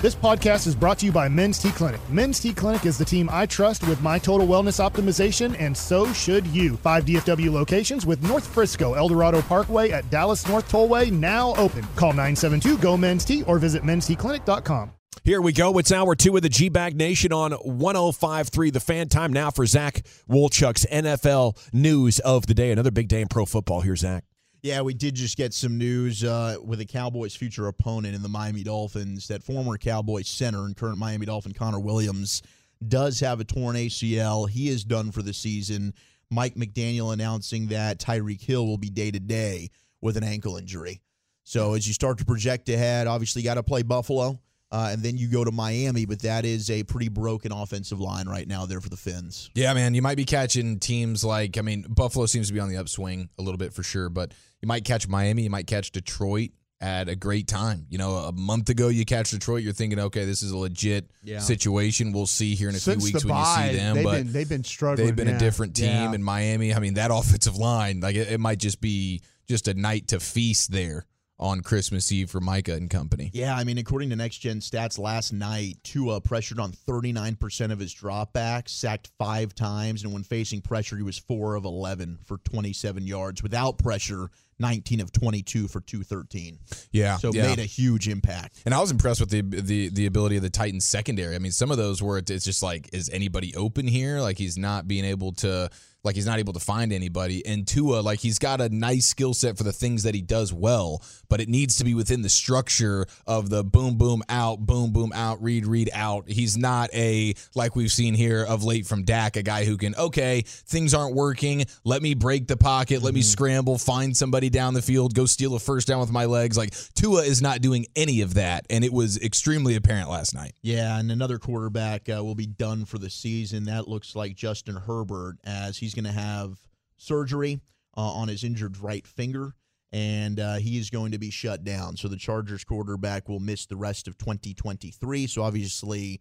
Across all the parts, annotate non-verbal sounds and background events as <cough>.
This podcast is brought to you by Men's T Clinic. Men's T Clinic is the team I trust with my total wellness optimization, and so should you. Five DFW locations with North Frisco, Eldorado Parkway at Dallas North Tollway now open. Call 972 GO Men's T or visit mensteclinic.com. Here we go. It's hour two of the G Bag Nation on 105.3. The fan time now for Zach Wolchuk's NFL news of the day. Another big day in pro football. Here, Zach. Yeah, we did just get some news uh, with the Cowboys' future opponent in the Miami Dolphins that former Cowboys center and current Miami Dolphin Connor Williams does have a torn ACL. He is done for the season. Mike McDaniel announcing that Tyreek Hill will be day to day with an ankle injury. So as you start to project ahead, obviously got to play Buffalo. Uh, and then you go to Miami, but that is a pretty broken offensive line right now there for the Fins. Yeah, man, you might be catching teams like I mean, Buffalo seems to be on the upswing a little bit for sure, but you might catch Miami, you might catch Detroit at a great time. You know, a month ago you catch Detroit, you're thinking, okay, this is a legit Yeah. situation. We'll see here in a Since few weeks the when you see them. they've but been- they've been struggling, They've been yeah. a different team Yeah. in Miami. I mean, that <laughs> offensive line, like it, it might just be just a night to feast there on Christmas Eve for Micah and company. Yeah, I mean, according to Next Gen Stats, last night Tua pressured on 39% of his dropbacks, sacked five times, and when facing pressure, he was four of 11 for 27 yards. Without pressure, 19 of 22 for 213. Yeah, so yeah. made a huge impact. And I was impressed with the the the ability of the Titans secondary. I mean, some of those were it's just like, is anybody open here? Like he's not being able to, like he's not able to find anybody. And Tua, like he's got a nice skill set for the things that he does well, but it needs to be within the structure of the boom boom out, boom boom out, read read out. He's not a like we've seen here of late from Dak, a guy who can okay, things aren't working. Let me break the pocket, let me scramble, find somebody down the field, go steal a first down with my legs. Like Tua is not doing any of that, and it was extremely apparent last night. Yeah, and another quarterback uh, will be done for the season. That looks like Justin Herbert, as he's going to have surgery uh, on his injured right finger, and uh, he is going to be shut down. So the Chargers quarterback will miss the rest of 2023. So obviously,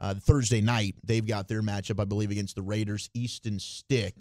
uh, Thursday night they've got their matchup, I believe, against the Raiders. Easton Stick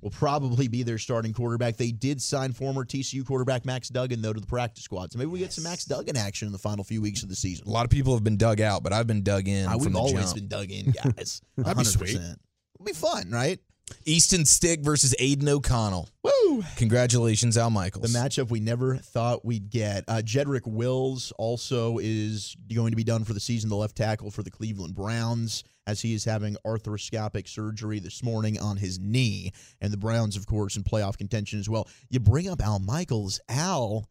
will probably be their starting quarterback. They did sign former TCU quarterback Max Duggan though to the practice squad, so maybe we get some Max Duggan action in the final few weeks of the season. A lot of people have been dug out, but I've been dug in. I, we've always jump. been dug in, <laughs> guys. That'd be 100%. sweet. It'll be fun, right? Easton Stick versus Aidan O'Connell. Woo! Congratulations, Al Michaels. The matchup we never thought we'd get. Uh, Jedrick Wills also is going to be done for the season, the left tackle for the Cleveland Browns, as he is having arthroscopic surgery this morning on his knee. And the Browns, of course, in playoff contention as well. You bring up Al Michaels. Al,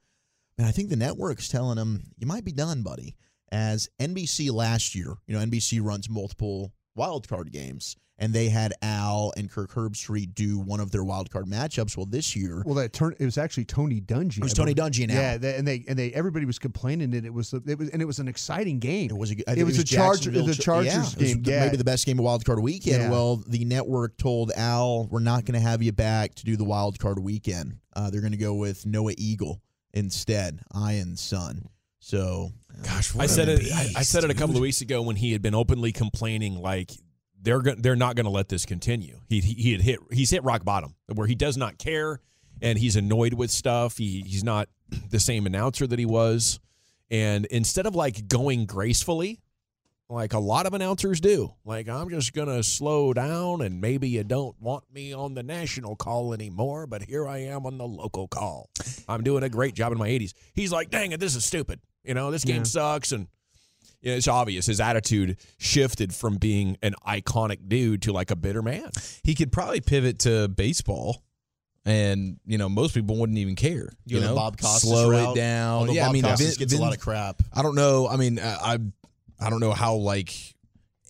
and I think the network's telling him, you might be done, buddy. As NBC last year, you know, NBC runs multiple wild card games. And they had Al and Kirk Herbstreit do one of their wild card matchups. Well, this year, Well, that turn it was actually Tony Dungy. It was Tony. Dungy and yeah, they, and they and they everybody was complaining that it was it was and it was an exciting game. It was a, I it think was, it was a Charger the Chargers yeah, game. the- yeah. maybe the best game of Wild Card Weekend. Yeah. Well, the network told Al, "We're not going to have you back to do the Wild Card Weekend. Uh, they're going to go with Noah Eagle instead, Ian's son." So, gosh, I said it. I, I said it a couple of weeks ago when he had been openly complaining, like they're go- they're not going to let this continue. He, he he had hit he's hit rock bottom where he does not care and he's annoyed with stuff. He he's not <clears throat> the same announcer that he was, and instead of like going gracefully, like a lot of announcers do, like I'm just gonna slow down and maybe you don't want me on the national call anymore, but here I am on the local call. I'm doing a great job in my 80s. He's like, dang it, this is stupid. You know, this game Yeah. sucks and you know, it's obvious his attitude shifted from being an iconic dude to like a bitter man. He could probably pivot to baseball, and you know most people wouldn't even care. You You, know, know, Bob Costas slow route? it down. Although yeah, Bob I mean, Costas Vin- gets a lot of crap. I don't know. I mean, uh, I I don't know how like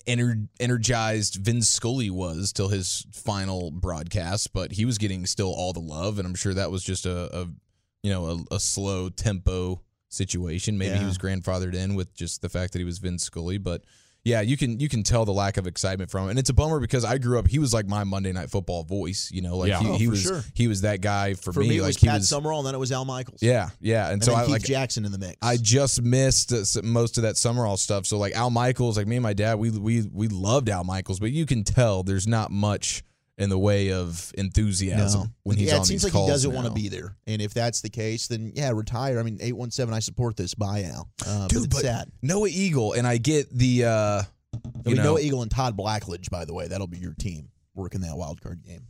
ener- energized Vince Scully was till his final broadcast, but he was getting still all the love, and I'm sure that was just a, a you know a, a slow tempo situation. Maybe he was grandfathered in with just the fact that he was Vince Scully, but yeah, you can you can tell the lack of excitement from him, and it's a bummer because I grew up. He was like my Monday Night Football voice, you know, like Yeah. he, Oh, he was sure. he was that guy for, For me. me, it like was he Pat was, Summerall, and then it was Al Michaels. yeah, yeah, and, And so then I Keith like Jackson in the mix. I just missed uh, most of that Summerall stuff. So like Al Michaels, like me and my dad, we we we loved Al Michaels, but you can tell there's not much in the way of enthusiasm when he's yeah, on it Yeah, it seems like he doesn't want to be there. And if that's the case, then yeah, retire. I mean, eight one seven. I support this. Bye, Al. Uh, but Dude, it's but sad. Noah Eagle, and I get the uh, I mean, know, Noah Eagle and Todd Blackledge, by the way, that'll be your team working that wild card game.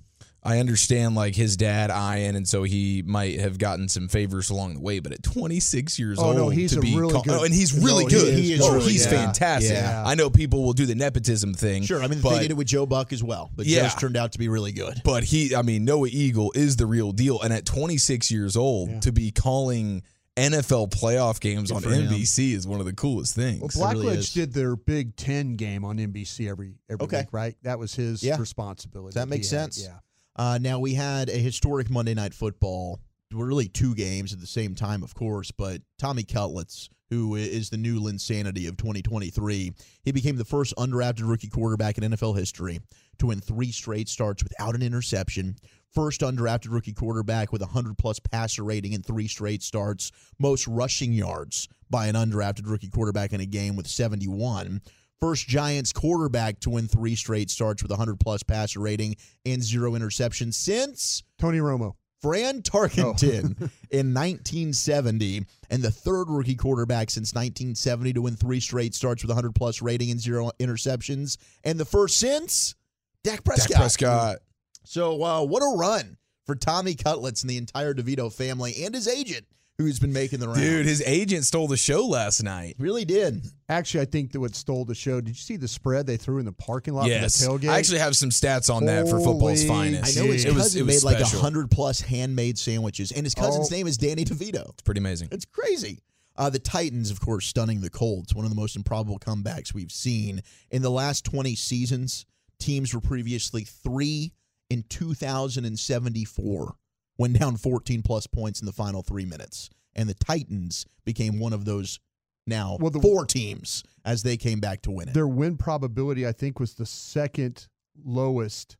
I understand like his dad Ian, and so he might have gotten some favors along the way. But at 26 years Oh, old, no, he's to be really call- good- oh, and he's No, really he good. is. He is oh, really he's good. fantastic. Yeah. I know people will do the nepotism thing. Sure, I mean but, they did it with Joe Buck as well, but Yeah. Joe's turned out to be really good. But he, I mean, Noah Eagle is the real deal. And at 26 years old, to be calling NFL playoff games on for him. NBC is one of the coolest things. Well, It really Blackledge did their Big Ten game on NBC every every Okay. week, right? That was his Yeah. responsibility. Does that he make had, sense? Yeah. Uh, now we had a historic Monday Night Football. Really, two games at the same time, of course. But Tommy Cutlets, who is the new Linsanity of 2023, he became the first undrafted rookie quarterback in NFL history to win three straight starts without an interception. First undrafted rookie quarterback with a 100 plus passer rating in three straight starts. Most rushing yards by an undrafted rookie quarterback in a game with 71. First Giants quarterback to win three straight starts with a 100 plus passer rating and zero interceptions since Tony Romo. Fran Tarkenton <laughs> in 1970, and the third rookie quarterback since 1970 to win three straight starts with 100 plus rating and zero interceptions, and the first since Dak Prescott. Dak Prescott. So, uh, what a run for Tommy Cutlets and the entire DeVito family and his agent, who's been making the rounds. Dude, his agent stole the show last night. really did. Actually, I think that what stole the show. Did you see the spread they threw in the parking lot Yes. for the tailgate? I actually have some stats on that for football's Holy I know his it was, cousin it was made like a hundred plus handmade sandwiches, and his cousin's Oh. name is Danny DeVito. It's pretty amazing. It's crazy. Uh, the Titans, of course, stunning the Colts. One of the most improbable comebacks we've seen in the last twenty seasons. Teams were previously three in 2074 when down 14 plus points in the final three minutes, and the Titans became one of those now Well, the- four teams as they came back to win it. Their win probability, I think, was the second lowest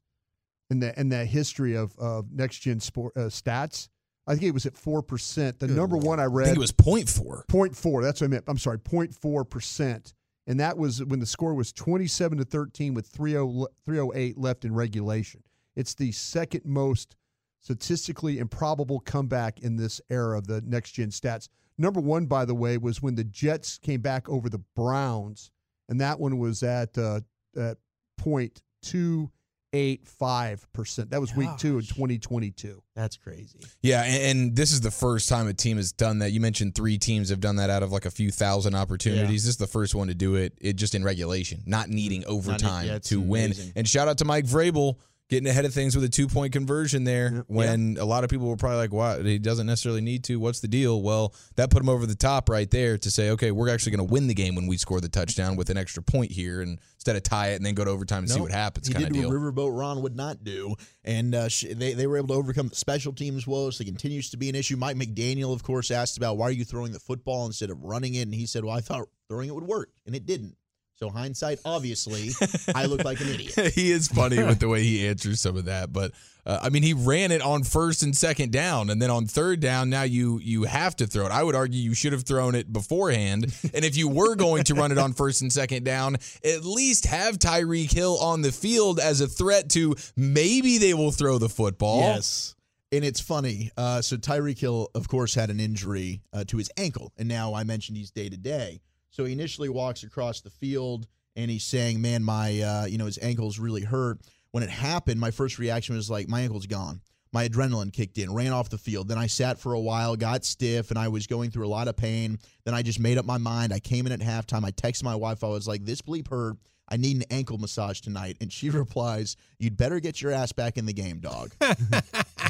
in the in the history of, of next gen sport uh, stats. I think it was at four percent. The Good number Lord. one I I read think it was point four. point four. That's what I meant. I'm sorry, 0.4 percent, and that was when the score was 27 to 13 with 30 308 left in regulation. It's the second most statistically improbable comeback in this era of the next gen stats. Number one, by the way, was when the Jets came back over the Browns, and that one was at uh, at point two eight five percent. That was week two in 2022. That's crazy. Yeah, and, and this is the first time a team has done that. You mentioned three teams have done that out of like a few thousand opportunities. This is the first one to do it. It just in regulation, not needing overtime yeah, it's to win. And shout out to Mike Vrabel getting ahead of things with a two point conversion there. When a lot of people were probably like, "Why he doesn't necessarily need to? What's the deal?" Well, that put him over the top right there to say, "Okay, we're actually going to win the game when we score the touchdown with an extra point here, and instead of tie it and then go to overtime and see what happens." He Kind did of deal. what Riverboat Ron would not do, and uh, sh- they they were able to overcome the special teams woes. That continues to be an issue. Mike McDaniel, of course, asked about why are you throwing the football instead of running it, and he said, "Well, I thought throwing it would work, and it didn't." So hindsight, obviously, I look like an idiot. <laughs> he is funny with the way he answers some of that, but uh, I mean, he ran it on first and second down, and then on third down, now you you have to throw it. I would argue you should have thrown it beforehand, and if you were going to run it on first and second down, at least have Tyreek Hill on the field as a threat to maybe they will throw the football. Yes. And it's funny. Uh, so Tyreek Hill, of course, had an injury uh, to his ankle, and now I mentioned he's day to day. So he initially walks across the field, and he's saying, "Man, my uh, you know his ankle's really hurt." When it happened, my first reaction was like, "My ankle's gone." My adrenaline kicked in, ran off the field. Then I sat for a while, got stiff, and I was going through a lot of pain. Then I just made up my mind. I came in at halftime. I texted my wife. I was like, "This bleep hurt. I need an ankle massage tonight." And she <laughs> replies, "You'd better get your ass back in the game, dog."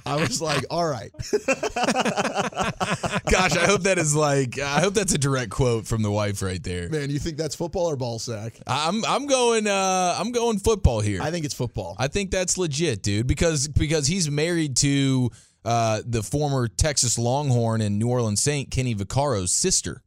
I was like, all right. <laughs> Gosh, I hope that is like I hope that's a direct quote from the wife right there. Man, you think that's football or ball sack? I'm I'm going uh I'm going football here. I think it's football. I think that's legit, dude, because because he's married to uh, the former Texas Longhorn and New Orleans Saint Kenny Vaccaro's sister.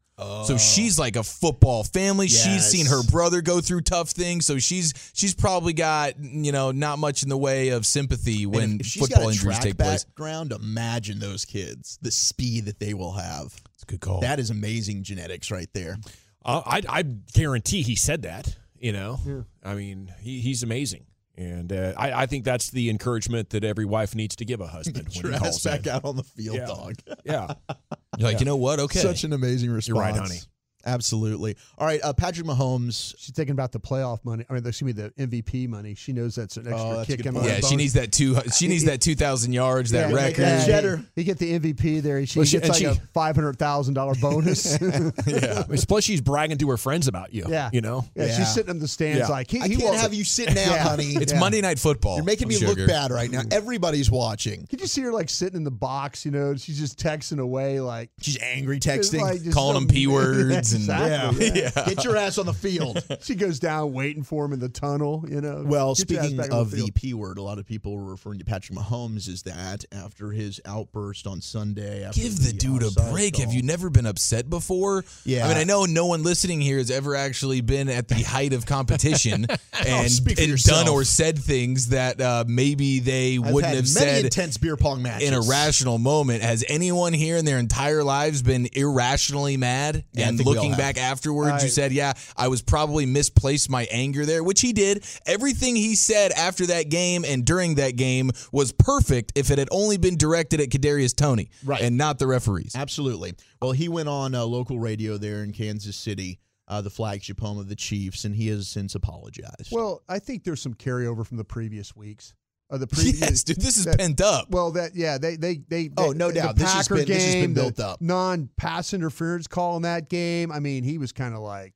So she's like a football family. She's seen her brother go through tough things, so she's she's probably got you know not much in the way of sympathy when if she's football got a injuries track take place. background, imagine those kids, the speed that they will have. It's a good call. That is amazing genetics right there. Uh, I, I guarantee he said that. You know, I mean, he, he's amazing, and uh, I, I think that's the encouragement that every wife needs to give a <laughs> husband when Your he ass calls back in. out on the field, Yeah. dog. Yeah, <laughs> You're like, you know what? Okay. Such an amazing response. You're right, honey. Absolutely. All right, uh, Patrick Mahomes. She's thinking about the playoff money. I mean, excuse me, the MVP money. She knows that's an extra Oh, that's kick in point. the yeah, she needs that two. She needs that two thousand yards, that Yeah, make record. that he- cheddar. He, get the MVP there. She Well, she- gets like she- a five hundred thousand dollar bonus. <laughs> yeah. yeah. plus she's bragging to her friends about you. Yeah. you know. Yeah. she's sitting in the stands Yeah. like he, I he can't won't- have you sitting out, <laughs> Yeah. honey. It's Yeah. Monday Night Football. You're making me Sugar. look bad right now. Everybody's watching. Could you see her like sitting in the box? You know, she's just texting away like She's angry texting. like Calling so- them p words <laughs> and Exactly, yeah. <laughs> yeah. Get your ass on the field. <laughs> She goes down waiting for him in the tunnel. You know. Well, Get speaking of the field. P word, a lot of people were referring to Patrick Mahomes as that after his outburst on Sunday. After Give the dude a break. Have you never been upset before? Yeah. I mean, I know no one listening here has ever actually been at the height of competition <laughs> and, speak for and done or said things that uh, maybe they I've wouldn't have many said intense beer pong matches in a rational moment. Has anyone here in their entire lives been irrationally mad? Yeah, and all looking back afterwards, I- you said, "Yeah, I was probably misplaced my anger there," which he did. Everything he said after that game and during that game was perfect if it had only been directed at Kadarius Toney, Right. and not the referees. Absolutely. Well, he went on uh, local radio there in Kansas City, uh, the flagship home of the Chiefs, and he has since apologized. Well, I think there's some carryover from the previous weeks. Or the <laughs> previous, Yes, dude, this is that- pent up. Well, that yeah, they they they. Oh, they- no the doubt. This has Packer been- game, this has been built up. Non-pass interference call in that game. I mean, he was kind of like,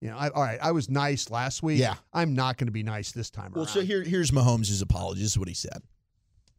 you know, I, all right, I was nice last week. Yeah. I'm not going to be nice this time well, around. so here, here's Mahomes' apology. This is what he said.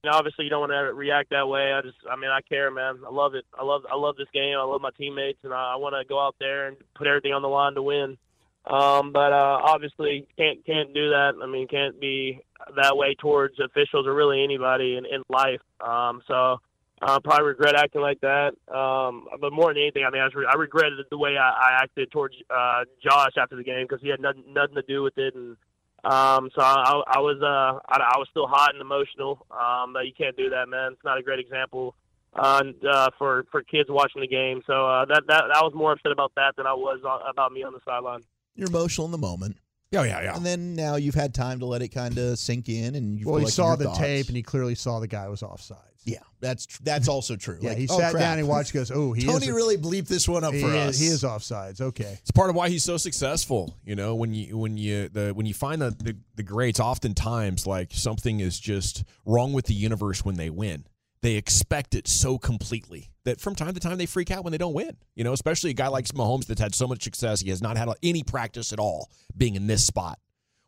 you know, obviously you don't want to react that way. I just, I mean, I care, man. I love it. I love, I love this game. I love my teammates, and I, I want to go out there and put everything on the line to win. Um, but uh, obviously can't can't do that. I mean, can't be that way towards officials or really anybody in, in life. Um, so I probably regret acting like that. Um, but more than anything, I mean, I, re- I regretted the way I, I acted towards uh, Josh after the game because he had nothing, nothing to do with it, and um, so I, I was uh, I, I was still hot and emotional. Um, but you can't do that, man. It's not a great example uh, uh, for for kids watching the game. So uh, that that I was more upset about that than I was on, about me on the sideline. You're emotional in the moment, Oh yeah, yeah. and then now you've had time to let it kind of sink in, and you well, he collected saw the thoughts. tape and he clearly saw the guy was offsides. Yeah, that's tr- that's also true. <laughs> Yeah, Like, he oh, sat crap. down and watched. Goes, oh, he Toney is. really bleeped this one up he for is, us. He is offsides. Okay. It's part of why he's so successful. You know, when you when you the when you find the, the the greats, oftentimes like something is just wrong with the universe when they win. They expect it so completely that from time to time they freak out when they don't win. You know, especially a guy like Mahomes that's had so much success. He has not had any practice at all being in this spot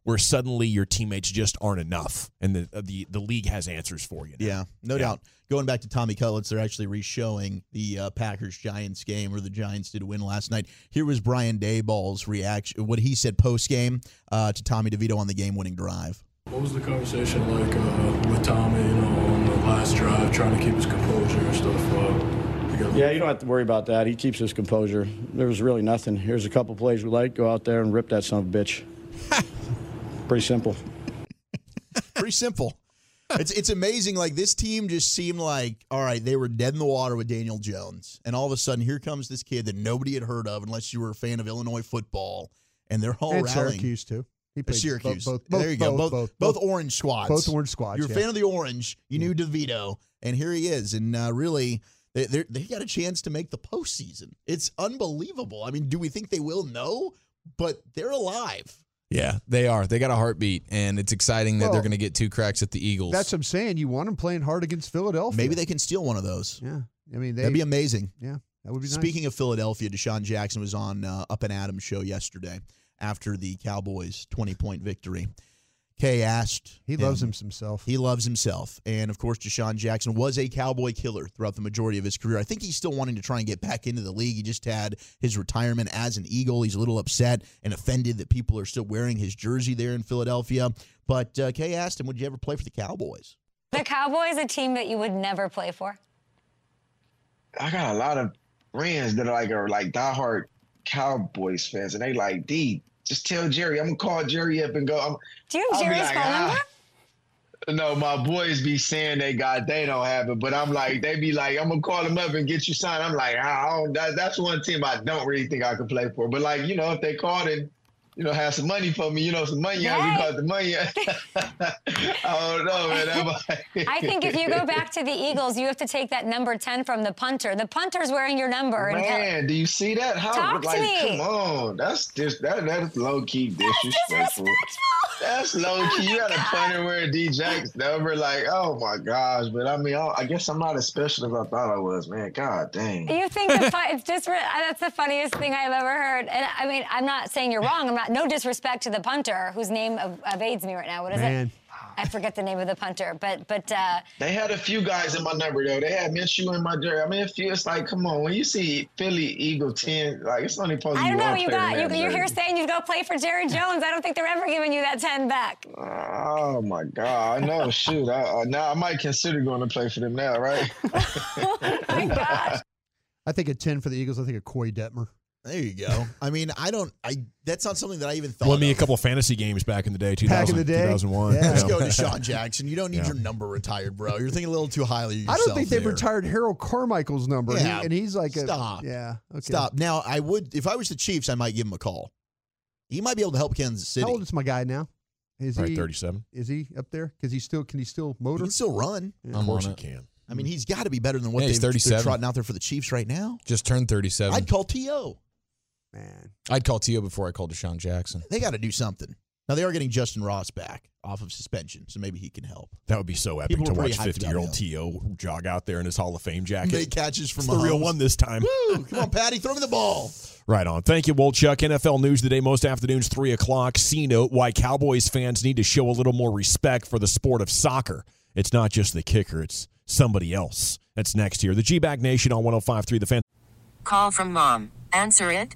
where suddenly your teammates just aren't enough and the the, the league has answers for you. now. Yeah, no Yeah. doubt. Going back to Tommy Cutlets, they're actually re-showing the uh, Packers Giants game where the Giants did win last night. Here was Brian Daboll's reaction, what he said post game uh, to Tommy DeVito on the game-winning drive. What was the conversation like uh, with Tommy, you know, on the last drive, trying to keep his composure and stuff? Uh, Yeah, you don't have to worry about that. He keeps his composure. There was really nothing. Here's a couple plays we like. Go out there and rip that son of a bitch. <laughs> Pretty simple. <laughs> Pretty simple. it's it's amazing. Like this team just seemed like all right, they were dead in the water with Daniel Jones, and all of a sudden here comes this kid that nobody had heard of unless you were a fan of Illinois football, and they're all and rallying. Syracuse too. He played Syracuse. Both, both, there you go. Both, both, both, orange squads. both orange squads, You're a yeah. fan of the orange. You knew DeVito, and here he is. And uh, really, they they're- got a chance to make the postseason. It's unbelievable. I mean, do we think they will? No, but they're alive. Yeah, they are. They got a heartbeat, and it's exciting that they're going to get two cracks at the Eagles. That's what I'm saying. You want them playing hard against Philadelphia. Maybe they can steal one of those. Yeah. I mean, they. That'd be amazing. yeah. That would be nice. Speaking of Philadelphia, DeSean Jackson was on uh, Up and Adams show yesterday after the Cowboys' 20 point victory. Kay asked. He loves him. himself. He loves himself. And of course, DeSean Jackson was a cowboy killer throughout the majority of his career. I think he's still wanting to try and get back into the league. He just had his retirement as an Eagle. He's a little upset and offended that people are still wearing his jersey there in Philadelphia. But uh, Kay asked him, Would you ever play for the Cowboys? The Cowboys, a team that you would never play for. I got a lot of friends that are like are like diehard Cowboys fans, and they like, D, just tell Jerry. I'm gonna call Jerry up and go. I'm, Do you have I'll Jerry's like, phone "Ah." number? No, my boys be saying they got they don't have it, but I'm like they be like I'm gonna call them up and get you signed. I'm like ah, I don't, that, that's one team I don't really think I could play for. But like you know if they called and you know have some money for me, you know some money, yeah. we got the money. <laughs> I don't know, man. Might- <laughs> I think if you go back to the Eagles, you have to take that number 10 from the punter. The punter's wearing your number. Man, do you see that? How Talk to like me. come on. That's just that that's low key disrespectful. That's low key. You got a <laughs> punter wearing D Jack's number, like, oh my gosh. But I mean, I, I guess I'm not as special as I thought I was, man. God dang. You think the it's just that's the funniest thing I've ever heard. And I mean, I'm not saying you're wrong. I'm not. No disrespect to the punter, whose name ev- evades me right now. What is Man. it? I forget the name of the punter. But but uh, They had a few guys in my number though. They had Minshew in my jersey. I mean, a few. It's like, come on, when you see Philly Eagle ten, like it's only supposed to I don't know. one You got you, you're here saying you'd go play for Jerry Jones. I don't think they're ever giving you that ten back. Oh my God! I know. Shoot, I, I, now I might consider going to play for them now, right? <laughs> I think a 10 for the Eagles. I think a Koy Detmer. There you go. I mean, I don't. I that's not something that I even thought. Won me a couple of fantasy games back in the day, 2000, Back in the day? 2001. Yeah. Let's go <laughs> to Sean Jackson. You don't need Yeah. your number retired, bro. You're thinking a little too highly of I don't think they've retired Harold Carmichael's number. He- and he's like a Stop. Yeah. Okay. Stop. Now, I would if I was the Chiefs, I might give him a call. He might be able to help Kansas City. How old is my guy now? Is Probably he 37. Is he up there? Because he still can he still motor? He can still run. Yeah. Of course he can. I mean, he's got to be better than what Yeah, he's they've, they're trotting out there for the Chiefs right now. Just turned 37. I'd call To. Man, I'd call Tio before I called DeSean Jackson. They got to do something. Now they are getting Justyn Ross back off of suspension, so maybe he can help. That would be so epic People to watch hyped 50 about year old T.O. jog out there in his Hall of Fame jacket. Make catches from It's the real one this time. Woo! Come on, Patty, throw me the ball. Right on. Thank you, Wolchuk. NFL News today, most afternoons, 3 o'clock. C note why Cowboys fans need to show a little more respect for the sport of soccer. It's not just the kicker, it's somebody else. That's next here. The G Bag Nation on 1053 The Fan. Call from mom. Answer it.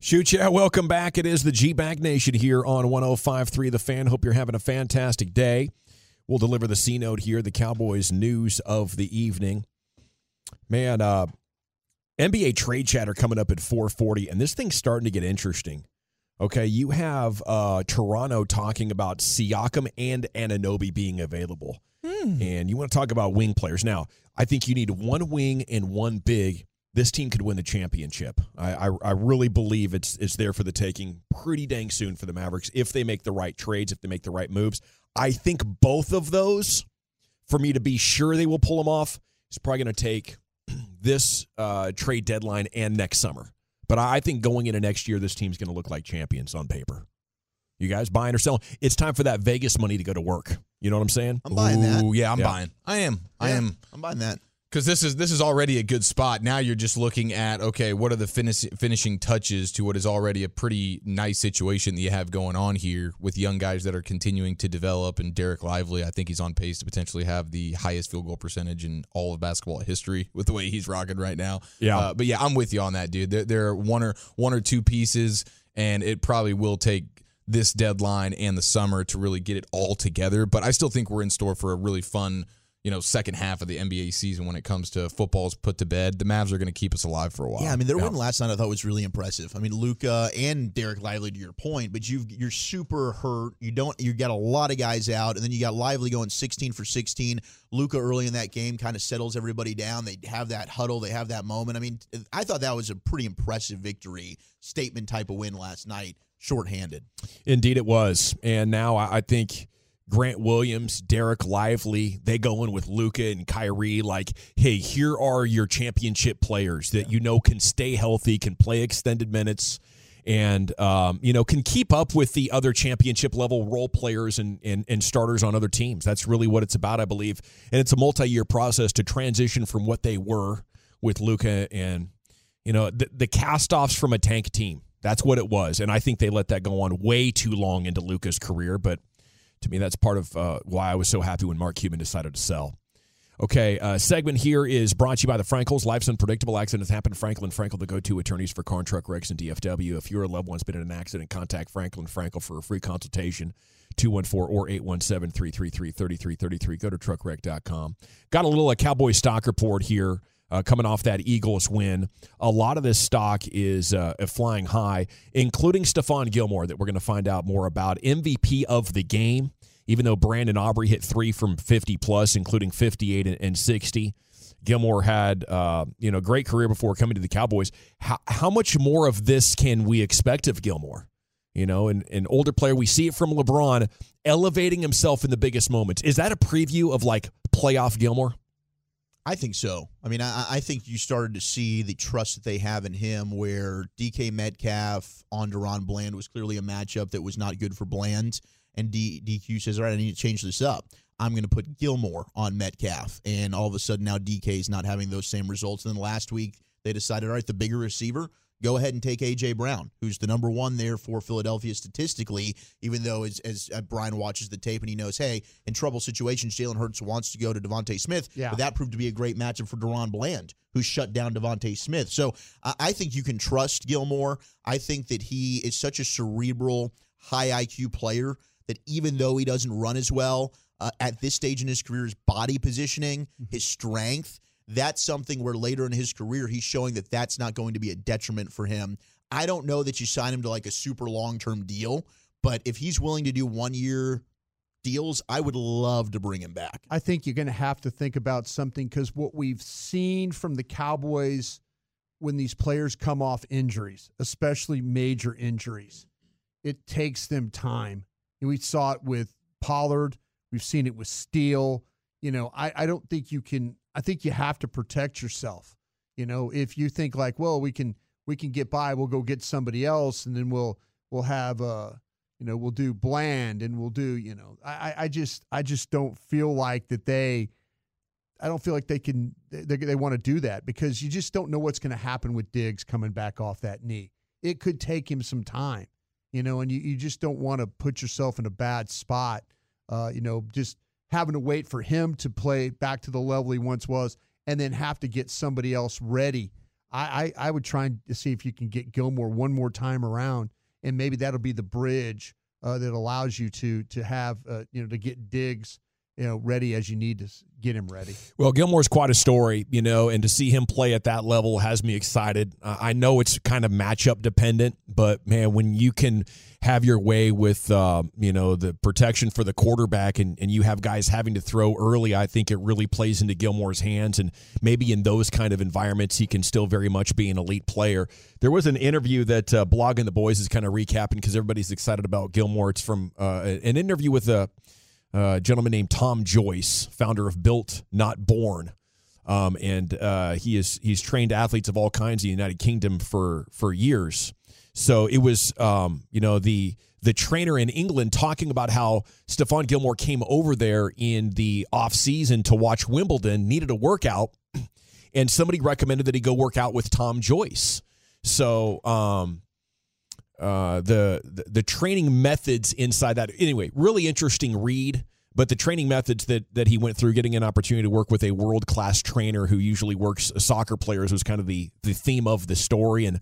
Shoot yeah, welcome back. It is the G Bag Nation here on 1053 The Fan. Hope you're having a fantastic day. We'll deliver the C note here, the Cowboys news of the evening. Man, uh, NBA trade chatter coming up at 440, and this thing's starting to get interesting. Okay, you have uh, Toronto talking about Siakam and Anunoby being available. And you want to talk about wing players. Now, I think you need one wing and one big. This team could win the championship. I, I, I really believe it's it's there for the taking pretty dang soon for the Mavericks if they make the right trades, if they make the right moves. I think both of those, for me to be sure they will pull them off, is probably going to take <clears throat> this uh, trade deadline and next summer. But I think going into next year, this team's going to look like champions on paper. You guys buying or selling? It's time for that Vegas money to go to work. You know what I'm saying? I'm buying that. Yeah, I'm Yeah. buying. I am. I am. I'm buying that. Because this is this is already a good spot. Now you're just looking at okay, what are the finish, finishing touches to what is already a pretty nice situation that you have going on here with young guys that are continuing to develop. And Dereck Lively, I think he's on pace to potentially have the highest field goal percentage in all of basketball history <laughs> with the way he's rocking right now. Yeah. Uh, but yeah, I'm with you on that, dude. There, there are one or one or two pieces, and it probably will take this deadline and the summer to really get it all together. But I still think we're in store for a really fun you know, second half of the NBA season when it comes to football's put to bed. The Mavs are going to keep us alive for a while. Yeah, I mean, their win last night I thought was really impressive. I mean, Luka and Dereck Lively to your point, but you've you're super hurt. You don't you got a lot of guys out, and then you got Lively going 16 for 16. Luka early in that game kind of settles everybody down. They have that huddle, they have that moment. I mean, I thought that was a pretty impressive victory, statement type of win last night, shorthanded. Indeed, it was, and now I I think. Grant Williams, Dereck Lively, they go in with Luka and Kyrie. Like, hey, here are your championship players that you know can stay healthy, can play extended minutes, and um, you know can keep up with the other championship level role players and, and and starters on other teams. That's really what it's about, I believe. And it's a multi year process to transition from what they were with Luka and you know the, the cast offs from a tank team. That's what it was, and I think they let that go on way too long into Luka's career, but to me, that's part of uh, why I was so happy when Mark Cuban decided to sell. Okay, uh, segment here is brought to you by the Frenkels. Life's unpredictable. Accidents happen. Frenkel and Frenkel, the go-to attorneys for car and truck wrecks and DFW. If your loved one's been in an accident, contact Frenkel and Frenkel for a free consultation. 214 or 817 333 3333. Go to truckwreck.com. Got a little uh, Cowboy stock report here uh, coming off that Eagles win. A lot of this stock is uh, flying high, including Stephon Gilmore, that we're going to find out more about. MVP of the game, even though Brandon Aubrey hit three from 50 plus, including 58 and, and 60. Gilmore had, uh, you know, great career before coming to the Cowboys. How, how much more of this can we expect of Gilmore? You know, an, an older player. We see it from LeBron elevating himself in the biggest moments. Is that a preview of like playoff Gilmore? I think so. I mean, I, I, think you started to see the trust that they have in him, where DK Metcalf on DaRon Bland was clearly a matchup that was not good for Bland. And D, DQ says, All right, I need to change this up. I'm going to put Gilmore on Metcalf. And all of a sudden, now DK is not having those same results. And then last week, they decided, All right, the bigger receiver, go ahead and take AJ Brown, who's the number one there for Philadelphia statistically. Even though as, as uh, Brian watches the tape and he knows, hey, in trouble situations, Jalen Hurts wants to go to DeVonta Smith. Yeah. But that proved to be a great matchup for DaRon Bland, who shut down DeVonta Smith. So uh, I think you can trust Gilmore. I think that he is such a cerebral, high IQ player that even though he doesn't run as well uh, at this stage in his career, his body positioning, his strength that's something where later in his career he's showing that that's not going to be a detriment for him. I don't know that you sign him to like a super long term deal, but if he's willing to do one year deals, I would love to bring him back. I think you're going to have to think about something because what we've seen from the Cowboys when these players come off injuries, especially major injuries, it takes them time. We saw it with Pollard. We've seen it with Steele. You know, I, I don't think you can I think you have to protect yourself. You know, if you think like, well, we can we can get by, we'll go get somebody else, and then we'll we'll have uh you know we'll do bland and we'll do you know I I just I just don't feel like that they I don't feel like they can they, they want to do that because you just don't know what's going to happen with Diggs coming back off that knee. It could take him some time, you know, and you, you just don't want to put yourself in a bad spot. Uh, you know, just having to wait for him to play back to the level he once was, and then have to get somebody else ready. I, I, I would try to see if you can get Gilmore one more time around, and maybe that'll be the bridge uh, that allows you to to have uh, you know to get Diggs you know ready as you need to get him ready. Well, Gilmore's quite a story, you know, and to see him play at that level has me excited. Uh, I know it's kind of matchup dependent, but man, when you can have your way with, uh, you know, the protection for the quarterback and, and you have guys having to throw early, I think it really plays into Gilmore's hands. And maybe in those kind of environments, he can still very much be an elite player. There was an interview that uh, Blogging the Boys is kind of recapping because everybody's excited about Gilmore. It's from uh, an interview with a a gentleman named Tom Joyce, founder of Built Not Born. Um, and uh, he is he's trained athletes of all kinds in the United Kingdom for for years. So it was um, you know the the trainer in England talking about how Stephon Gilmore came over there in the off season to watch Wimbledon, needed a workout, <clears throat> and somebody recommended that he go work out with Tom Joyce. So, um, uh, the, the the training methods inside that anyway, really interesting read. But the training methods that that he went through, getting an opportunity to work with a world class trainer who usually works soccer players, was kind of the the theme of the story. And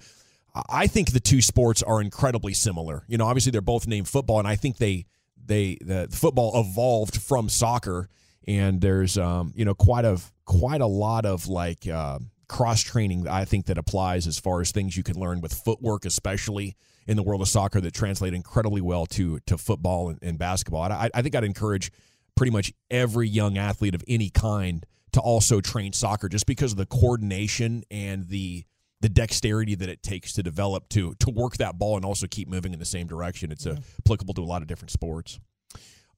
I think the two sports are incredibly similar. You know, obviously they're both named football, and I think they they the football evolved from soccer, and there's um, you know quite a quite a lot of like uh, cross training I think that applies as far as things you can learn with footwork, especially in the world of soccer, that translate incredibly well to to football and, and basketball. And I, I think I'd encourage pretty much every young athlete of any kind to also train soccer, just because of the coordination and the the dexterity that it takes to develop to to work that ball and also keep moving in the same direction. It's uh, applicable to a lot of different sports.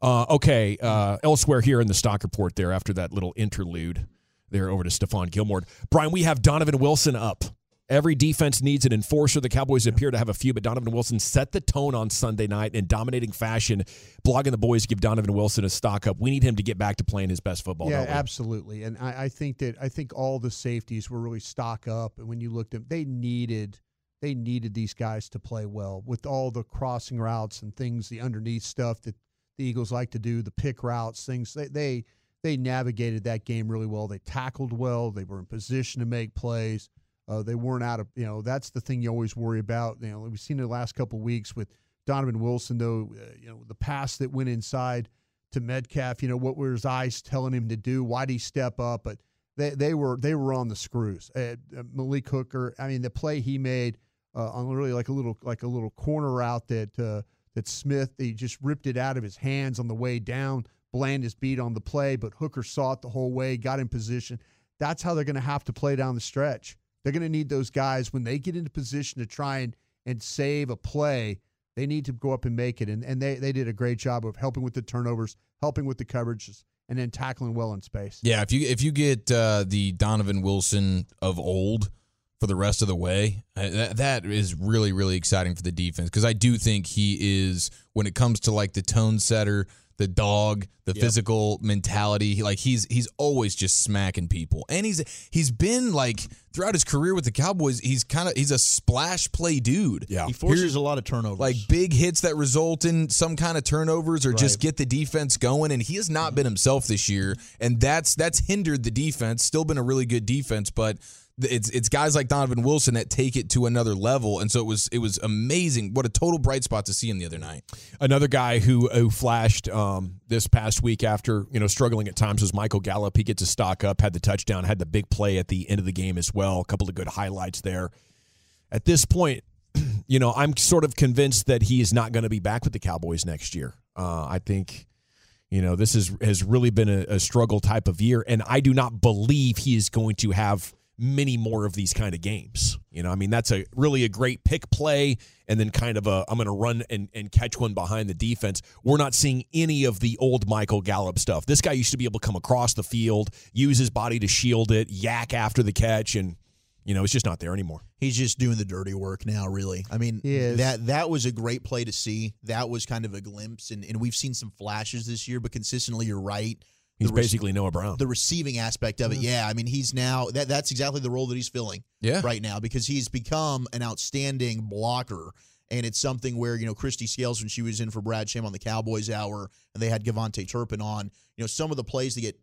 Uh, okay, uh, elsewhere here in the stock report, there after that little interlude, there over to Stephon Gilmore. Brian, we have Donovan Wilson up. Every defense needs an enforcer. The Cowboys appear to have a few, but Donovan Wilson set the tone on Sunday night in dominating fashion. Blogging the boys give Donovan Wilson a stock up. We need him to get back to playing his best football. Yeah, absolutely. And I, I think that I think all the safeties were really stock up. And when you looked at, they needed they needed these guys to play well with all the crossing routes and things, the underneath stuff that the Eagles like to do, the pick routes, things. They they they navigated that game really well. They tackled well. They were in position to make plays. Uh, they weren't out of you know that's the thing you always worry about. You know we've seen the last couple weeks with Donovan Wilson though. Uh, you know the pass that went inside to Metcalf. You know what were his eyes telling him to do? Why did he step up? But they they were they were on the screws. Uh, uh, Malik Hooker. I mean the play he made uh, on really like a little like a little corner route that uh, that Smith he just ripped it out of his hands on the way down. Bland is beat on the play, but Hooker saw it the whole way, got in position. That's how they're going to have to play down the stretch. They're going to need those guys when they get into position to try and, and save a play. They need to go up and make it. And, and they, they did a great job of helping with the turnovers, helping with the coverages, and then tackling well in space. Yeah, if you if you get uh, the Donovan Wilson of old for the rest of the way, uh, that, that is really really exciting for the defense because I do think he is when it comes to like the tone setter, the dog, the Yep. physical mentality. he- Like he's he's always just smacking people, and he's he's been like throughout his career with the Cowboys. He's kind of he's a splash play dude. Yeah, He forces a lot of turnovers. like big hits that result in some kind of turnovers or just get the defense going and he has not been himself this year and that's that's hindered the defense still been a really good defense but th- it's it's guys like Donovan Wilson that take it to another level and so it was it was amazing what a total bright spot to see him the other night Another guy who who flashed um, this past week after you know struggling at times was Michael Gallup. He gets a stock up, had the touchdown, had the big play at the end of the game as well. A couple of good highlights there. At this point, <clears throat> you know I'm sort of convinced that he is not going to be back with the Cowboys next year. Uh, I think you know this is has really been a, a struggle type of year, and I do not believe he is going to have many more of these kind of games. You know, I mean that's a really a great pick play and then kind of a I'm going to run and, and catch one behind the defense. We're not seeing any of the old Michael Gallup stuff. This guy used to be able to come across the field, use his body to shield it, yak after the catch, and you know it's just not there anymore. He's just doing the dirty work now, really. I mean, He that that was a great play to see. That was kind of a glimpse, and, and we've seen some flashes this year, but consistently, you're right. He's The rec- basically Noah Brown. the receiving aspect of it. Mm-hmm. Yeah, I mean, he's now that that's exactly the role that he's filling. Yeah. right now because he's become an outstanding blocker. And it's something where, you know, Kristi Scales, when she was in for Brad Sham on the Cowboys Hour and they had KaVontae Turpin on, you know, some of the plays that get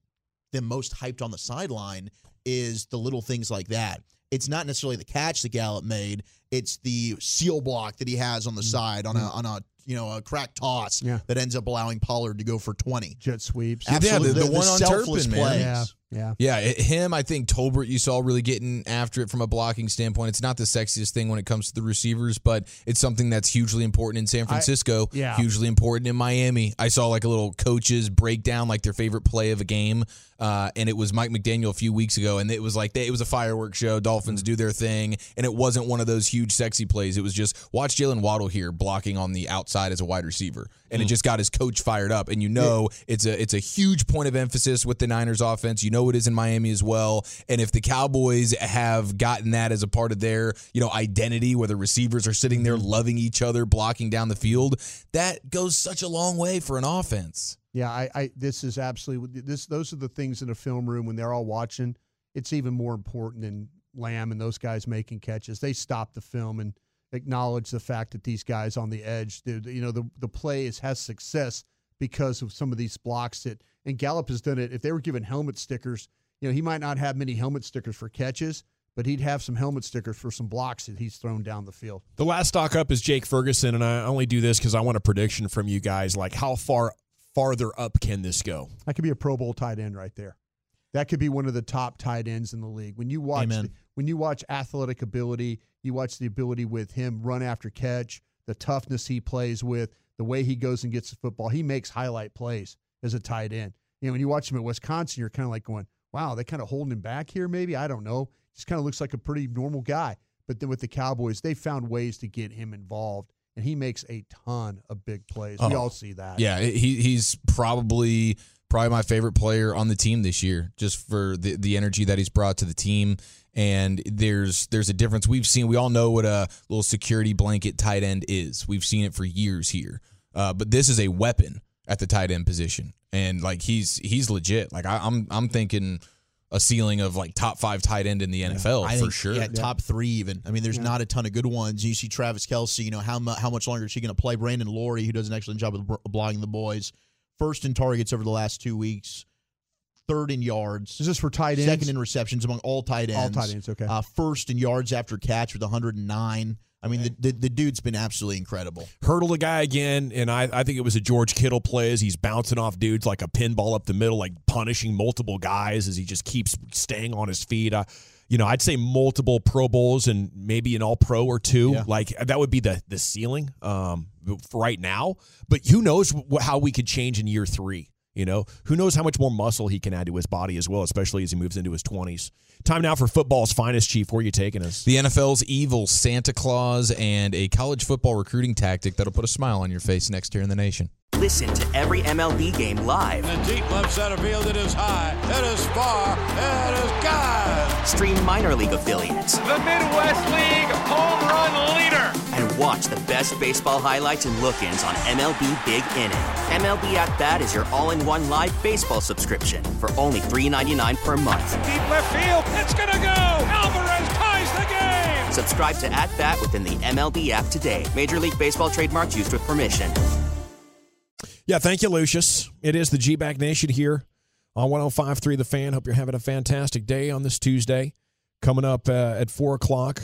them most hyped on the sideline is the little things like that. It's not necessarily the catch that Gallup made, it's the seal block that he has on the mm-hmm. side on a on a you know, a crack toss Yeah. that ends up allowing Pollard to go for 20. Jet sweeps. Yeah, the- Absolutely. the one on selfless Turpin, man. plays. Yeah, yeah. Yeah, it- him. I think Tolbert. You saw really getting after it from a blocking standpoint. It's not the sexiest thing when it comes to the receivers, but it's something that's hugely important in San Francisco. yeah. hugely important in Miami. I saw like a little coaches breakdown, like their favorite play of a game, uh, and it was Mike McDaniel a few weeks ago, and it was like they, it was a fireworks show. Dolphins do their thing, and it wasn't one of those huge sexy plays. It was just watch Jaylen Waddle here blocking on the outside as a wide receiver, and it just got his coach fired up. And you know it's a it's a huge point of emphasis with the Niners offense. You know it is in Miami as well. And if the Cowboys have gotten that as a part of their you know identity, where the receivers are sitting there mm-hmm. loving each other, blocking down the field, that goes such a long way for an offense. Yeah, I, I this is absolutely this. Those are the things in a film room when they're all watching. it's even more important than Lamb and those guys making catches. They stop the film and acknowledge the fact that these guys on the edge, you know, the the play is, has success because of some of these blocks that. And Gallup has done it. If they were given helmet stickers, you know, he might not have many helmet stickers for catches, but he'd have some helmet stickers for some blocks that he's thrown down the field. The last stock up is Jake Ferguson, and I only do this because I want a prediction from you guys. Like, how far farther up can this go? That could be a Pro Bowl tight end right there. That could be one of the top tight ends in the league. When you watch the- when you watch athletic ability, you watch the ability with him run after catch, the toughness he plays with, the way he goes and gets the football. He makes highlight plays as a tight end. You know, when you watch him at Wisconsin, you're kind of like going, "Wow, they kind of holding him back here." Maybe I don't know. Just kind of looks like a pretty normal guy. But then with the Cowboys, they found ways to get him involved, and he makes a ton of big plays. we Oh, all see that. Yeah, he he's probably probably my favorite player on the team this year, just for the the energy that he's brought to the team. And there's there's a difference. We've seen we all know what a little security blanket tight end is. We've seen it for years here. Uh, but this is a weapon at the tight end position, and like he's he's legit. Like I, I'm I'm thinking a ceiling of like top five tight end in the NFL I for think, sure. Yeah, top three even. I mean, there's not a ton of good ones. You see Travis Kelce. You know how mu- how much longer is she going to play? Brandon Laurie, who does an excellent job of bl- blocking the boys, first in targets over the last two weeks, third in yards. Is this for tight ends? Second in receptions among all tight ends. All tight ends, okay. Uh, first in yards after catch with 109. I mean, the, the the dude's been absolutely incredible. Hurdle the guy again, and I, I think it was a George Kittle play as he's bouncing off dudes like a pinball up the middle, like punishing multiple guys as he just keeps staying on his feet. Uh, you know, I'd say multiple Pro Bowls and maybe an All Pro or two. Yeah. Like that would be the the ceiling um, for right now. But who knows how we could change in year three? You know, who knows how much more muscle he can add to his body as well, especially as he moves into his twenties. Time now for football's finest, Chief. Where are you taking us? The NFL's evil Santa Claus and a college football recruiting tactic that'll put a smile on your face next year in the nation. Listen to every MLB game live. In the deep left center field, it is high, it is far, it is God. Stream minor league affiliates The Midwest League home run leader. and watch the best baseball highlights and look-ins on MLB Big Inning. MLB At Bat is your all-in-one live baseball subscription for only $3.99 per month. Deep left field, it's gonna go. Alvarez ties the game. Subscribe to At Bat within the MLB app today. Major League Baseball trademarks used with permission. Yeah, thank you, Lucius. It is the G-Bag Nation here on 105.3 The Fan. Hope you're having a fantastic day on this Tuesday. Coming up uh, at 4 o'clock,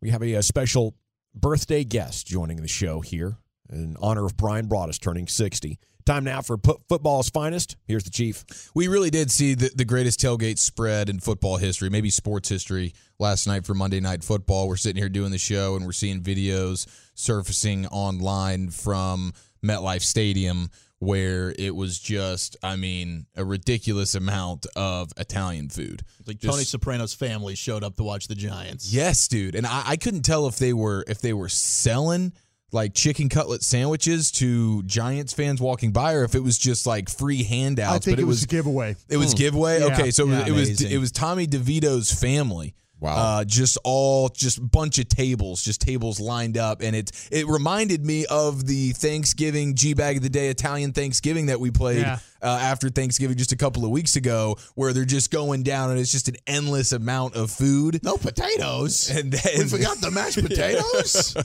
we have a, uh special birthday guest joining the show here in honor of Brian Broaddus turning 60. Time now for football's finest. Here's the Chief. We really did see the, the greatest tailgate spread in football history, maybe sports history, last night for Monday Night Football. We're sitting here doing the show and we're seeing videos surfacing online from MetLife Stadium where it was just, I mean, a ridiculous amount of Italian food. Like Just- Tony Soprano's family showed up to watch the Giants. Yes, dude. And I, I couldn't tell if they were if they were selling like chicken cutlet sandwiches to Giants fans walking by, or if it was just like free handouts. I think but it was a giveaway. It was Hmm. giveaway. Yeah. Okay, so Yeah. it was Amazing. it was Tommy DeVito's family. Wow. Uh, just all just bunch of tables, just tables lined up, and it it reminded me of the Thanksgiving G bag of the day Italian Thanksgiving that we played Yeah. uh, after Thanksgiving just a couple of weeks ago, where they're just going down and it's just an endless amount of food. No potatoes. And, We forgot the mashed <laughs> potatoes.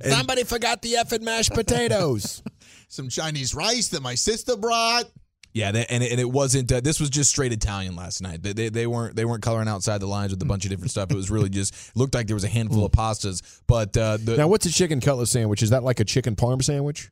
<laughs> Somebody forgot the effing mashed potatoes. <laughs> Some Chinese rice that my sister brought. Yeah, they, and it, and it wasn't. Uh, this was just straight Italian last night. They, they they weren't they weren't coloring outside the lines with a bunch of different stuff. It was really just <laughs> looked like there was a handful of pastas. But uh, the, now, what's a chicken cutlet sandwich? Is that like a chicken parm sandwich?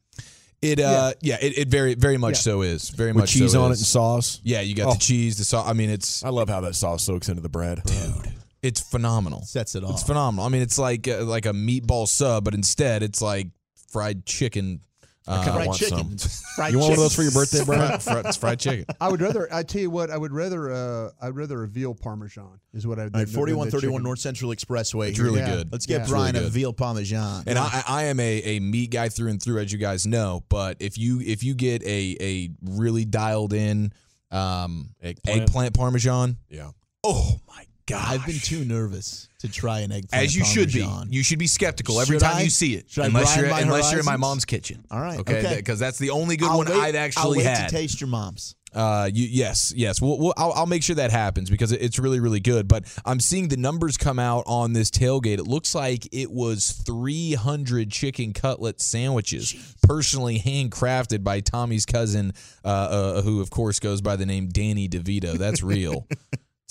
It uh yeah, it, it very very much Yeah. so is very With much cheese so on is. it and sauce? Yeah, you got Oh. the cheese, the sauce. I mean, it's I love how that sauce soaks into the bread. Dude. it's phenomenal. Sets it off. It's phenomenal. I mean, it's like uh, like a meatball sub, but instead it's like fried chicken. I kinda Fried want chicken. some. <laughs> Fried You want one of those for your birthday, Brian? <laughs> Fri- it's fried chicken. I would rather. I tell you what. I would rather. Uh, I'd rather a veal parmesan is what I. Would All right, 4131 North Central Expressway. It's really Yeah. good. Let's get Yeah. Brian really a veal parmesan. And I, I am a, a meat guy through and through, as you guys know. But if you if you get a a really dialed in um, Eggplant. eggplant parmesan, Yeah. oh my god! I've been too nervous to try an eggplant as you should be. You should be skeptical every Should time I? you see it, Should unless you're unless you're in my mom's kitchen. All right, okay, okay. because that's the only good I'll one wait- I've actually I'll wait had. to taste your mom's. Uh, you, yes, yes. We'll, we'll, I'll, I'll make sure that happens because it's really, really good. But I'm seeing the numbers come out on this tailgate. It looks like it was 300 chicken cutlet sandwiches, personally handcrafted by Tommy's cousin, uh, uh, who of course goes by the name Danny DeVito. That's real. <laughs>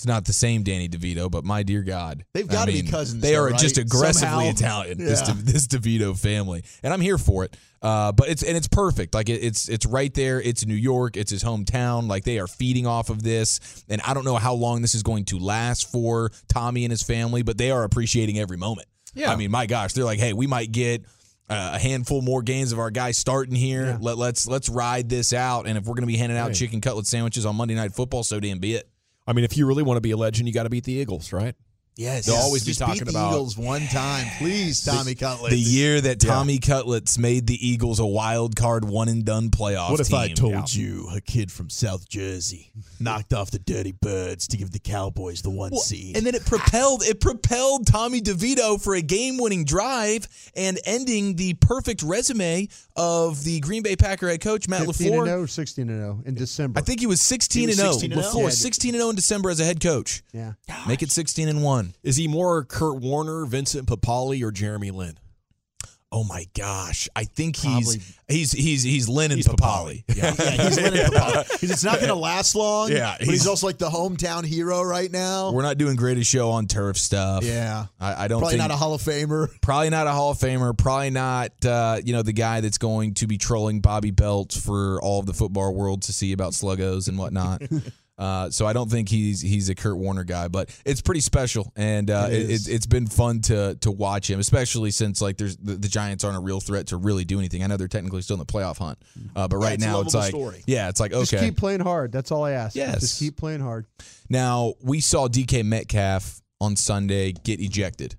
It's not the same Danny DeVito, but my dear God, They've gotta be cousins, They are just aggressively Somehow. Italian. This, De- this DeVito family, and I'm here for it. Uh, but it's and it's perfect. Like it, it's it's right there. It's New York. It's his hometown. Like they are feeding off of this, and I don't know how long this is going to last for Tommy and his family, but they are appreciating every moment. Yeah. I mean, my gosh, they're like, hey, we might get. Uh, a handful more games of our guys starting here. Let, let's let's ride this out, and if we're going to be handing out Right. chicken cutlet sandwiches on Monday Night Football, so damn be it. I mean, if you really want to be a legend, you got to beat the Eagles, right? Yes, They'll always be Just talking beat the about Eagles one time, please, Tommy Cutlets. The year that Yeah. Tommy Cutlets made the Eagles a wild card one and done playoff. What if I team. told you a kid from South Jersey knocked off the Dirty Birds to give the Cowboys the one Well, seed? And then it propelled it propelled Tommy DeVito for a game-winning drive and ending the perfect resume of the Green Bay Packer head coach Matt 15 and LaFleur. 0, 16 and 0 in December. I think he was 16 He was and 0 16 and 0? before Yeah. 16 and 0 in December as a head coach. Yeah. Make it 16 and 1. Is he more Kurt Warner, Vincent Papale, or Jeremy Lin? Oh my gosh. I think Probably- he's he's he's he's Lennon He's Papale. Yeah. yeah, he's Lennon <laughs> Papale. It's not going to last long. Yeah, but he's, he's- also like the hometown hero right now. We're not doing greatest show on turf stuff. Yeah. I, I don't Probably think not a Hall of Famer. <laughs> Probably not a Hall of Famer. Probably not, uh, you know, the guy that's going to be trolling Bobby Belt for all of the football world to see about sluggos and whatnot. <laughs> uh, so I don't think he's he's a Kurt Warner guy, but it's pretty special, and uh, It it is. it, it's been fun to to watch him, especially since like there's the, the Giants aren't a real threat to really do anything. I know they're technically still in the playoff hunt, uh, but right it's now it's lovable like story. yeah, it's like okay, Just keep playing hard. That's all I ask. Yes. Just keep playing hard. Now, we saw DK Metcalf on Sunday get ejected.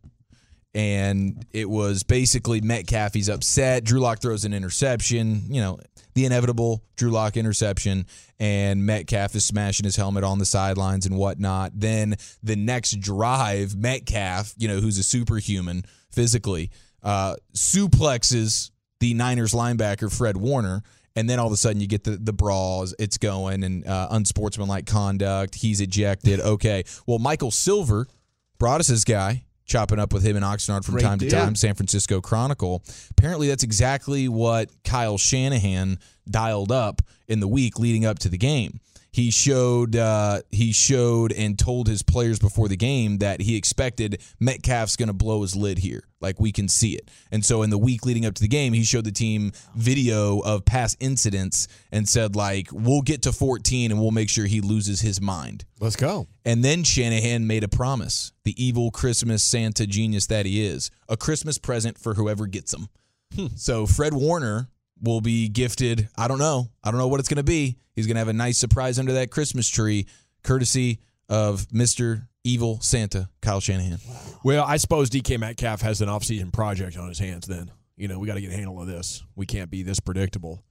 And it was basically Metcalf, he's upset. Drew Lock throws an interception, you know, the inevitable Drew Lock interception. And Metcalf is smashing his helmet on the sidelines and whatnot. Then the next drive, Metcalf, you know, who's a superhuman physically, uh, suplexes the Niners linebacker, Fred Warner. And then all of a sudden you get the, the brawls, it's going, and uh, unsportsmanlike conduct. He's ejected. Okay. Well, Michael Silver brought us this guy, chopping up with him in Oxnard from Great time to time, San Francisco Chronicle. Apparently, that's exactly what Kyle Shanahan dialed up in the week leading up to the game. He showed uh, he showed and told his players before the game that he expected Metcalf's going to blow his lid here, like we can see it. And so in the week leading up to the game, he showed the team video of past incidents and said like, "We'll get to 14 and we'll make sure he loses his mind." Let's go. And then Shanahan made a promise, the evil Christmas Santa genius that he is, a Christmas present for whoever gets him. So Fred Warner will be gifted, I don't know, I don't know what it's going to be. He's going to have a nice surprise under that Christmas tree, courtesy of Mr. Evil Santa, Kyle Shanahan. Well, I suppose DK Metcalf has an offseason project on his hands then. You know, we got to get a handle of this. We can't be this predictable.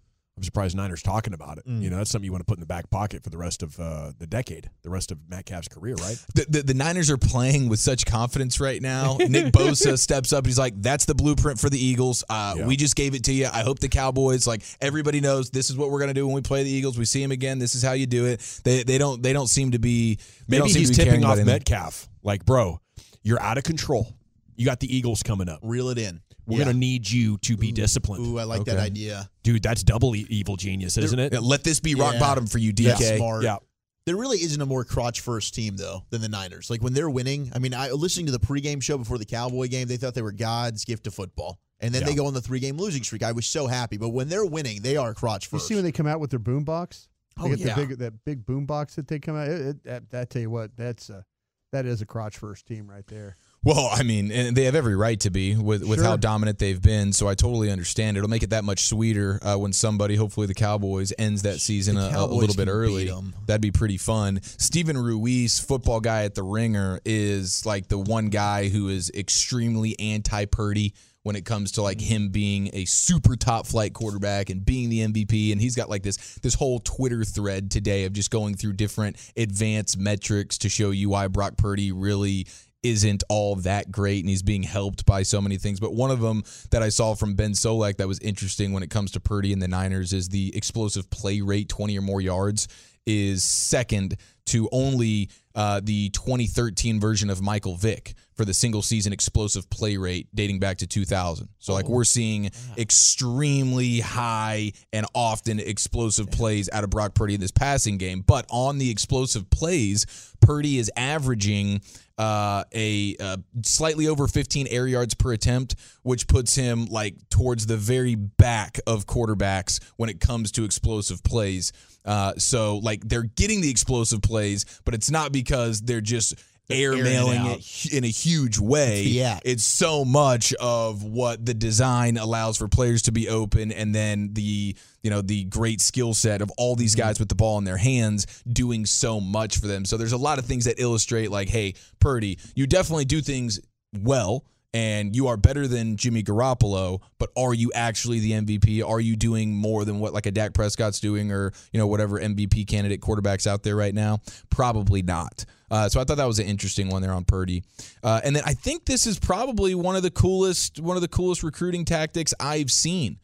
I'm surprised Niners talking about it. Mm. You know, that's something you want to put in the back pocket for the rest of uh, the decade, the rest of Metcalf's career, right? <laughs> The, the, the Niners are playing with such confidence right now. Nick Bosa <laughs> steps up. He's like, "That's the blueprint for the Eagles. Uh, Yeah. We just gave it to you. I hope the Cowboys, like everybody knows, this is what we're gonna do when we play the Eagles. We see them again. This is how you do it. They they don't they don't seem to be Maybe he's tipping off. Metcalf. Like, bro, you're out of control. You got the Eagles coming up. Reel it in. We're Yeah. gonna need you to be disciplined. Ooh, I like that idea. Dude, that's double e- evil genius, isn't it? Yeah, let this be rock Yeah. bottom for you, That's DK. smart. Yeah. There really isn't a more crotch first team though than the Niners. Like when they're winning, I mean, I listening to the pregame show before the Cowboy game, they thought they were God's gift to football. And then Yeah. they go on the three game losing streak. I was so happy. But when they're winning, they are crotch first. You see when they come out with their boom box? They Oh, get yeah. the big that big boom box that they come out. It, it, that, that tell you what, that's a that is a crotch first team right there. Well, I mean, and they have every right to be with, with how dominant they've been. So I totally understand. It'll make it that much sweeter uh, when somebody, hopefully the Cowboys, ends that season a, a little bit early. That'd be pretty fun. Steven Ruiz, football guy at the Ringer, is like the one guy who is extremely anti Purdy when it comes to like him being a super top flight quarterback and being the MVP. And he's got like this this whole Twitter thread today of just going through different advanced metrics to show you why Brock Purdy really isn't all that great and he's being helped by so many things. But one of them that I saw from Ben Solak that was interesting when it comes to Purdy and the Niners is the explosive play rate, 20 or more yards. is second to only uh, the 2013 version of Michael Vick for the single season explosive play rate dating back to 2000. So, like, we're seeing extremely high and often explosive plays out of Brock Purdy in this passing game. But on the explosive plays, Purdy is averaging uh, a uh, slightly over 15 air yards per attempt, which puts him like towards the very back of quarterbacks when it comes to explosive plays. Uh, so like they're getting the explosive plays, but it's not because they're just air airing it mailing it, in a huge way. Yeah. It's so much of what the design allows for players to be open, and then the you know the great skill set of all these Mm-hmm. guys with the ball in their hands doing so much for them. So there's a lot of things that illustrate like, hey, Purdy, you definitely do things well. And you are better than Jimmy Garoppolo, but are you actually the MVP? Are you doing more than what like a Dak Prescott's doing, or you know whatever MVP candidate quarterbacks out there right now? Probably not. Uh, so I thought that was an interesting one there on Purdy. Uh, and then I think this is probably one of the coolest one of the coolest recruiting tactics I've seen,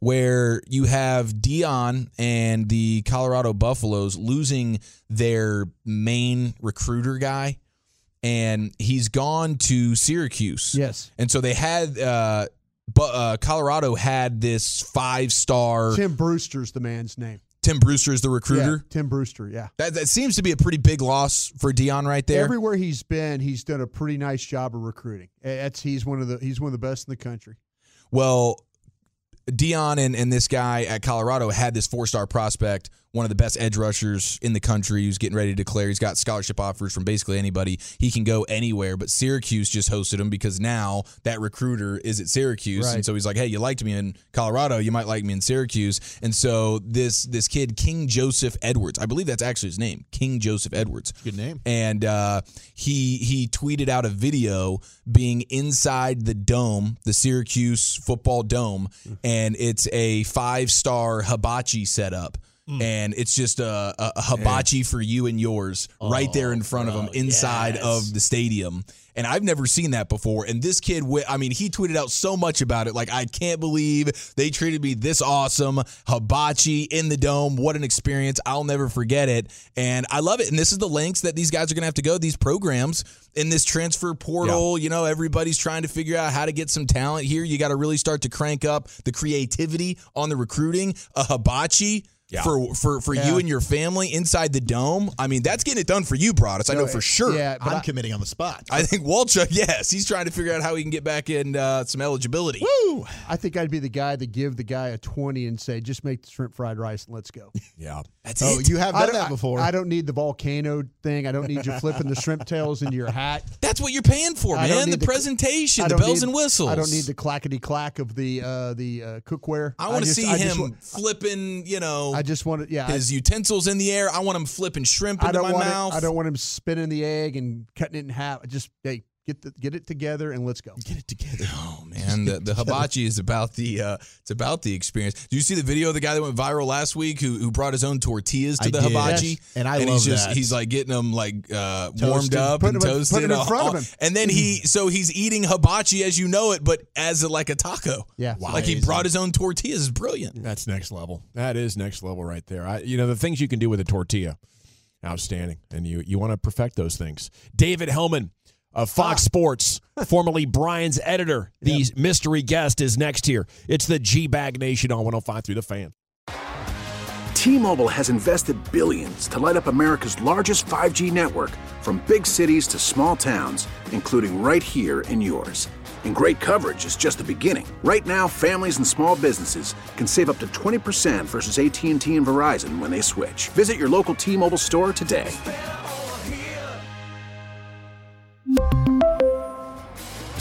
where you have Deion and the Colorado Buffaloes losing their main recruiter guy, and he's gone to Syracuse. Yes. And so they had, uh, but uh, Colorado had this five star. Tim Brewster's the man's name. Tim Brewster is the recruiter. Yeah, Tim Brewster, yeah. That, that seems to be a pretty big loss for Deion right there. Everywhere he's been, he's done a pretty nice job of recruiting. That's he's one of the he's one of the best in the country. Well, Deion and, and this guy at Colorado had this four star prospect, one of the best edge rushers in the country, who's getting ready to declare. He's got scholarship offers from basically anybody. He can go anywhere, but Syracuse just hosted him because now that recruiter is at Syracuse, Right. and so he's like, "Hey, you liked me in Colorado, you might like me in Syracuse." And so this this kid, King Joseph Edwards, I believe that's actually his name, King Joseph Edwards. Good name. And uh, he he tweeted out a video being inside the dome, the Syracuse football dome, and it's a five star hibachi setup. Mm. And it's just a, a, hibachi for you and yours right there in oh, front of them inside of the stadium. And I've never seen that before. And this kid, I mean, he tweeted out so much about it. Like, I can't believe they treated me this awesome. Hibachi in the dome. What an experience. I'll never forget it. And I love it. And this is the lengths that these guys are going to have to go, these programs in this transfer portal. You know, everybody's trying to figure out how to get some talent here. You got to really start to crank up the creativity on the recruiting. A hibachi. Yeah. For for for Yeah. you and your family inside the dome, I mean that's getting it done for you, Broaddus. I know for sure. Yeah, but I'm I- committing on the spot. I think Walchuk, <laughs> yes, he's trying to figure out how he can get back in uh, some eligibility. Woo! I think I'd be the guy to give the guy a twenty and say, just make the shrimp fried rice and let's go. <laughs> Yeah. That's Oh, it. you have done that before. I, I don't need the volcano thing. I don't need you flipping the shrimp tails into your hat. <laughs> That's what you're paying for, I don't man. The, need the- presentation, the bells need- and whistles. I don't need the clackety clack of the uh, the uh, cookware. I want to see I just him wa- flipping, you know, I just want to, yeah. I- his utensils in the air. I want him flipping shrimp I into my mouth. It, I don't want him spinning the egg and cutting it in half. I just hey, get the get it together and let's go. Get it together. <laughs> Oh man, the, the hibachi is about the uh, it's about the experience. Do you see the video of the guy that went viral last week who who brought his own tortillas to I the did. hibachi? Yes. And I and love he's just that. he's like getting them like uh, warmed up Putting and them in- toasted, putting them in all- front of him. and then he <laughs> so he's eating hibachi as you know it, but as a, like a taco. Yeah. like he brought his own tortillas. It's brilliant. That's next level. That is next level right there. I, you know the things you can do with a tortilla, outstanding, and you you want to perfect those things. David Hellman of Fox ah. Sports, <laughs> formerly Brian's editor, the mystery guest is next here. It's the G Bag Nation on 105 through the fan. T-Mobile has invested billions to light up America's largest 5G network from big cities to small towns, including right here in yours. And great coverage is just the beginning. Right now, families and small businesses can save up to 20% versus AT&T and Verizon when they switch. Visit your local T-Mobile store today.